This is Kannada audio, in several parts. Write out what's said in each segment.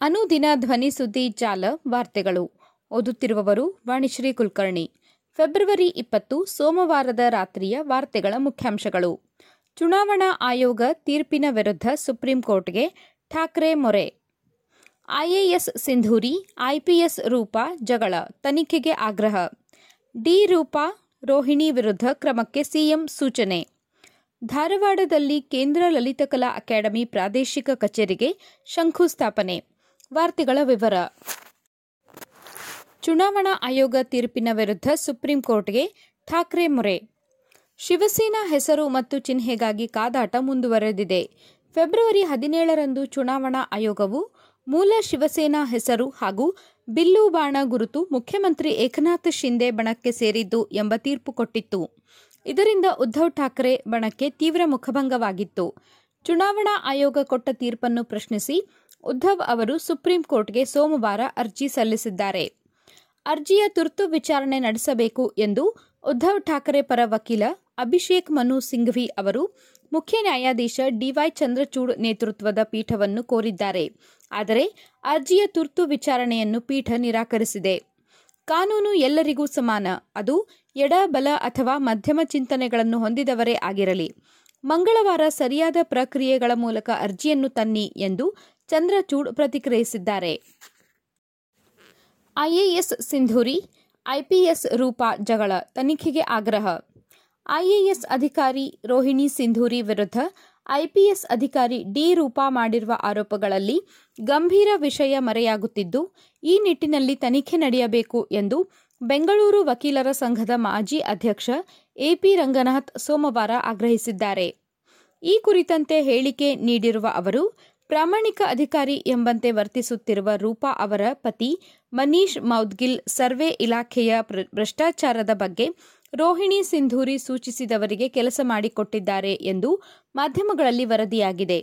ಅನುದಿನ ಧ್ವನಿ ಸುದ್ದಿ ಜಾಲ ವಾರ್ತೆಗಳು. ಓದುತ್ತಿರುವವರು ವಾಣಿಶ್ರೀ ಕುಲಕರ್ಣಿ. ಫೆಬ್ರವರಿ ಇಪ್ಪತ್ತು, ಸೋಮವಾರದ ರಾತ್ರಿಯ ವಾರ್ತೆಗಳ ಮುಖ್ಯಾಂಶಗಳು. ಚುನಾವಣಾ ಆಯೋಗ ತೀರ್ಪಿನ ವಿರುದ್ಧ ಸುಪ್ರೀಂ ಕೋರ್ಟ್ಗೆ ಠಾಕ್ರೆ ಮೊರೆ. ಐಎಎಸ್ ಸಿಂಧೂರಿ, ಐಪಿಎಸ್ ರೂಪಾ ಜಗಳ, ತನಿಖೆಗೆ ಆಗ್ರಹ. ಡಿ ರೂಪಾ, ರೋಹಿಣಿ ವಿರುದ್ಧ ಕ್ರಮಕ್ಕೆ ಸಿಎಂ ಸೂಚನೆ. ಧಾರವಾಡದಲ್ಲಿ ಕೇಂದ್ರ ಲಲಿತಕಲಾ ಅಕಾಡೆಮಿ ಪ್ರಾದೇಶಿಕ ಕಚೇರಿಗೆ ಶಂಕುಸ್ಥಾಪನೆ. ವಾರ್ತೆಗಳ ವಿವರ. ಚುನಾವಣಾ ಆಯೋಗ ತೀರ್ಪಿನ ವಿರುದ್ಧ ಸುಪ್ರೀಂ ಕೋರ್ಟ್ಗೆ ಠಾಕ್ರೆ ಮೊರೆ. ಶಿವಸೇನಾ ಹೆಸರು ಮತ್ತು ಚಿಹ್ನೆಗಾಗಿ ಕಾದಾಟ ಮುಂದುವರೆದಿದೆ. ಫೆಬ್ರವರಿ ಹದಿನೇಳರಂದು ಚುನಾವಣಾ ಆಯೋಗವು ಮೂಲ ಶಿವಸೇನಾ ಹೆಸರು ಹಾಗೂ ಬಿಲ್ಲು ಬಾಣ ಗುರುತು ಮುಖ್ಯಮಂತ್ರಿ ಏಕನಾಥ್ ಶಿಂದೆ ಬಣಕ್ಕೆ ಸೇರಿದ್ದು ಎಂಬ ತೀರ್ಪು ಕೊಟ್ಟಿತ್ತು. ಇದರಿಂದ ಉದ್ಧವ್ ಠಾಕ್ರೆ ಬಣಕ್ಕೆ ತೀವ್ರ ಮುಖಭಂಗವಾಗಿತ್ತು. ಚುನಾವಣಾ ಆಯೋಗ ಕೊಟ್ಟ ತೀರ್ಪನ್ನು ಪ್ರಶ್ನಿಸಿ ಉದ್ಧವ್ ಅವರು ಸುಪ್ರೀಂ ಕೋರ್ಟ್ಗೆ ಸೋಮವಾರ ಅರ್ಜಿ ಸಲ್ಲಿಸಿದ್ದಾರೆ. ಅರ್ಜಿಯ ತುರ್ತು ವಿಚಾರಣೆ ನಡೆಸಬೇಕು ಎಂದು ಉದ್ಧವ್ ಠಾಕರೆ ಪರ ವಕೀಲ ಅಭಿಷೇಕ್ ಮನು ಸಿಂಘ್ವಿ ಅವರು ಮುಖ್ಯ ನ್ಯಾಯಾಧೀಶ ಡಿವೈ ಚಂದ್ರಚೂಡ್ ನೇತೃತ್ವದ ಪೀಠವನ್ನು ಕೋರಿದ್ದಾರೆ. ಆದರೆ ಅರ್ಜಿಯ ತುರ್ತು ವಿಚಾರಣೆಯನ್ನು ಪೀಠ ನಿರಾಕರಿಸಿದೆ. ಕಾನೂನು ಎಲ್ಲರಿಗೂ ಸಮಾನ. ಅದು ಎಡ, ಬಲ ಅಥವಾ ಮಧ್ಯಮ ಚಿಂತನೆಗಳನ್ನು ಹೊಂದಿದವರೇ ಆಗಿರಲಿ. ಮಂಗಳವಾರ ಸರಿಯಾದ ಪ್ರಕ್ರಿಯೆಗಳ ಮೂಲಕ ಅರ್ಜಿಯನ್ನು ತನ್ನಿ ಎಂದು ಚಂದ್ರಚೂಡ್ ಪ್ರತಿಕ್ರಿಯಿಸಿದ್ದಾರೆ. ಐಎಎಸ್ ಸಿಂಧೂರಿ, ಐಪಿಎಸ್ ರೂಪಾ ಜಗಳ ತನಿಖೆಗೆ ಆಗ್ರಹ. ಐಎಎಸ್ ಅಧಿಕಾರಿ ರೋಹಿಣಿ ಸಿಂಧೂರಿ ವಿರುದ್ಧ ಐಪಿಎಸ್ ಅಧಿಕಾರಿ ಡಿ ರೂಪಾ ಮಾಡಿರುವ ಆರೋಪಗಳಲ್ಲಿ ಗಂಭೀರ ವಿಷಯ ಮರೆಯಾಗುತ್ತಿದ್ದು, ಈ ನಿಟ್ಟಿನಲ್ಲಿ ತನಿಖೆ ನಡೆಯಬೇಕು ಎಂದು ಬೆಂಗಳೂರು ವಕೀಲರ ಸಂಘದ ಮಾಜಿ ಅಧ್ಯಕ್ಷ ಎಪಿ ರಂಗನಾಥ್ ಸೋಮವಾರ ಆಗ್ರಹಿಸಿದ್ದಾರೆ. ಈ ಕುರಿತಂತೆ ಹೇಳಿಕೆ ನೀಡಿರುವ ಅವರು, ಪ್ರಾಮಾಣಿಕ ಅಧಿಕಾರಿ ಎಂಬಂತೆ ವರ್ತಿಸುತ್ತಿರುವ ರೂಪಾ ಅವರ ಪತಿ ಮನೀಶ್ ಮೌದ್ಗಿಲ್ ಸರ್ವೆ ಇಲಾಖೆಯ ಭ್ರಷ್ಟಾಚಾರದ ಬಗ್ಗೆ ರೋಹಿಣಿ ಸಿಂಧೂರಿ ಸೂಚಿಸಿದವರಿಗೆ ಕೆಲಸ ಮಾಡಿಕೊಟ್ಟಿದ್ದಾರೆ ಎಂದು ಮಾಧ್ಯಮಗಳಲ್ಲಿ ವರದಿಯಾಗಿದೆ.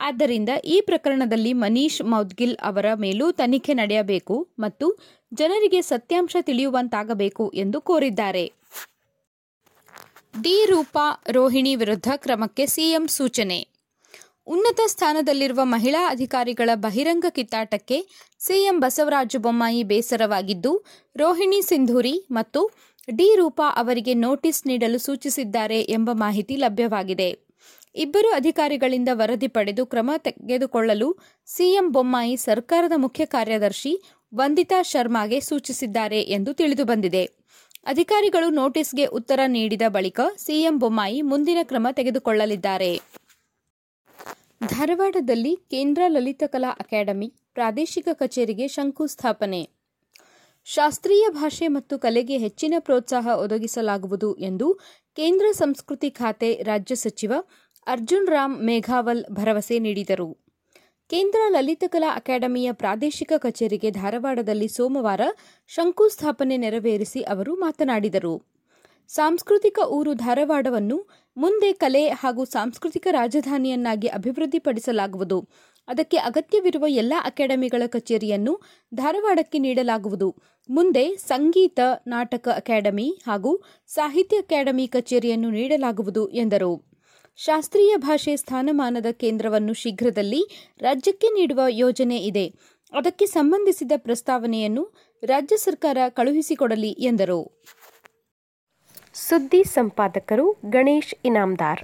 ಆದ್ದರಿಂದ ಈ ಪ್ರಕರಣದಲ್ಲಿ ಮನೀಶ್ ಮೌದ್ಗಿಲ್ ಅವರ ಮೇಲೂ ತನಿಖೆ ನಡೆಯಬೇಕು ಮತ್ತು ಜನರಿಗೆ ಸತ್ಯಾಂಶ ತಿಳಿಯುವಂತಾಗಬೇಕು ಎಂದು ಕೋರಿದ್ದಾರೆ. ಡಿ ರೂಪಾ ರೋಹಿಣಿ ವಿರುದ್ಧ ಕ್ರಮಕ್ಕೆ ಸಿಎಂ ಸೂಚನೆ. ಉನ್ನತ ಸ್ಥಾನದಲ್ಲಿರುವ ಮಹಿಳಾ ಅಧಿಕಾರಿಗಳ ಬಹಿರಂಗ ಕಿತ್ತಾಟಕ್ಕೆ ಸಿಎಂ ಬಸವರಾಜ ಬೊಮ್ಮಾಯಿ ಬೇಸರವಾಗಿದ್ದು, ರೋಹಿಣಿ ಸಿಂಧೂರಿ ಮತ್ತು ಡಿ ರೂಪಾ ಅವರಿಗೆ ನೋಟಿಸ್ ನೀಡಲು ಸೂಚಿಸಿದ್ದಾರೆ ಎಂಬ ಮಾಹಿತಿ ಲಭ್ಯವಾಗಿದೆ. ಇಬ್ಬರು ಅಧಿಕಾರಿಗಳಿಂದ ವರದಿ ಪಡೆದು ಕ್ರಮ ತೆಗೆದುಕೊಳ್ಳಲು ಸಿಎಂ ಬೊಮ್ಮಾಯಿ ಸರ್ಕಾರದ ಮುಖ್ಯ ಕಾರ್ಯದರ್ಶಿ ವಂದಿತಾ ಶರ್ಮಾಗೆ ಸೂಚಿಸಿದ್ದಾರೆ ಎಂದು ತಿಳಿದುಬಂದಿದೆ. ಅಧಿಕಾರಿಗಳು ನೋಟಿಸ್ಗೆ ಉತ್ತರ ನೀಡಿದ ಬಳಿಕ ಸಿಎಂ ಬೊಮ್ಮಾಯಿ ಮುಂದಿನ ಕ್ರಮ ತೆಗೆದುಕೊಳ್ಳಲಿದ್ದಾರೆ. ಧಾರವಾಡದಲ್ಲಿ ಕೇಂದ್ರ ಲಲಿತಕಲಾ ಅಕಾಡೆಮಿ ಪ್ರಾದೇಶಿಕ ಕಚೇರಿಗೆ ಶಂಕುಸ್ಥಾಪನೆ. ಶಾಸ್ತ್ರೀಯ ಭಾಷೆ ಮತ್ತು ಕಲೆಗೆ ಹೆಚ್ಚಿನ ಪ್ರೋತ್ಸಾಹ ಒದಗಿಸಲಾಗುವುದು ಎಂದು ಕೇಂದ್ರ ಸಂಸ್ಕೃತಿ ಖಾತೆ ರಾಜ್ಯ ಸಚಿವ ಅರ್ಜುನ್ ರಾಮ್ ಮೇಘಾವಲ್ ಭರವಸೆ ನೀಡಿದರು. ಕೇಂದ್ರ ಲಲಿತಕಲಾ ಅಕಾಡೆಮಿಯ ಪ್ರಾದೇಶಿಕ ಕಚೇರಿಗೆ ಧಾರವಾಡದಲ್ಲಿ ಸೋಮವಾರ ಶಂಕುಸ್ಥಾಪನೆ ನೆರವೇರಿಸಿ ಅವರು ಮಾತನಾಡಿದರು. ಸಾಂಸ್ಕೃತಿಕ ಊರು ಧಾರವಾಡವನ್ನು ಮುಂದೆ ಕಲೆ ಹಾಗೂ ಸಾಂಸ್ಕೃತಿಕ ರಾಜಧಾನಿಯನ್ನಾಗಿ ಅಭಿವೃದ್ಧಿಪಡಿಸಲಾಗುವುದು. ಅದಕ್ಕೆ ಅಗತ್ಯವಿರುವ ಎಲ್ಲ ಅಕಾಡೆಮಿಗಳ ಕಚೇರಿಯನ್ನು ಧಾರವಾಡಕ್ಕೆ ನೀಡಲಾಗುವುದು. ಮುಂದೆ ಸಂಗೀತ, ನಾಟಕ ಅಕಾಡೆಮಿ ಹಾಗೂ ಸಾಹಿತ್ಯ ಅಕಾಡೆಮಿ ಕಚೇರಿಯನ್ನು ನೀಡಲಾಗುವುದು ಎಂದರು. ಶಾಸ್ತ್ರೀಯ ಭಾಷೆ ಸ್ಥಾನಮಾನದ ಕೇಂದ್ರವನ್ನು ಶೀಘ್ರದಲ್ಲಿ ರಾಜ್ಯಕ್ಕೆ ನೀಡುವ ಯೋಜನೆ ಇದೆ. ಅದಕ್ಕೆ ಸಂಬಂಧಿಸಿದ ಪ್ರಸ್ತಾವನೆಯನ್ನು ರಾಜ್ಯ ಸರ್ಕಾರ ಕಳುಹಿಸಿಕೊಡಲಿ ಎಂದರು. ಸುದ್ದಿ ಸಂಪಾದಕರು ಗಣೇಶ್ ಇನಾಮ್ದಾರ್.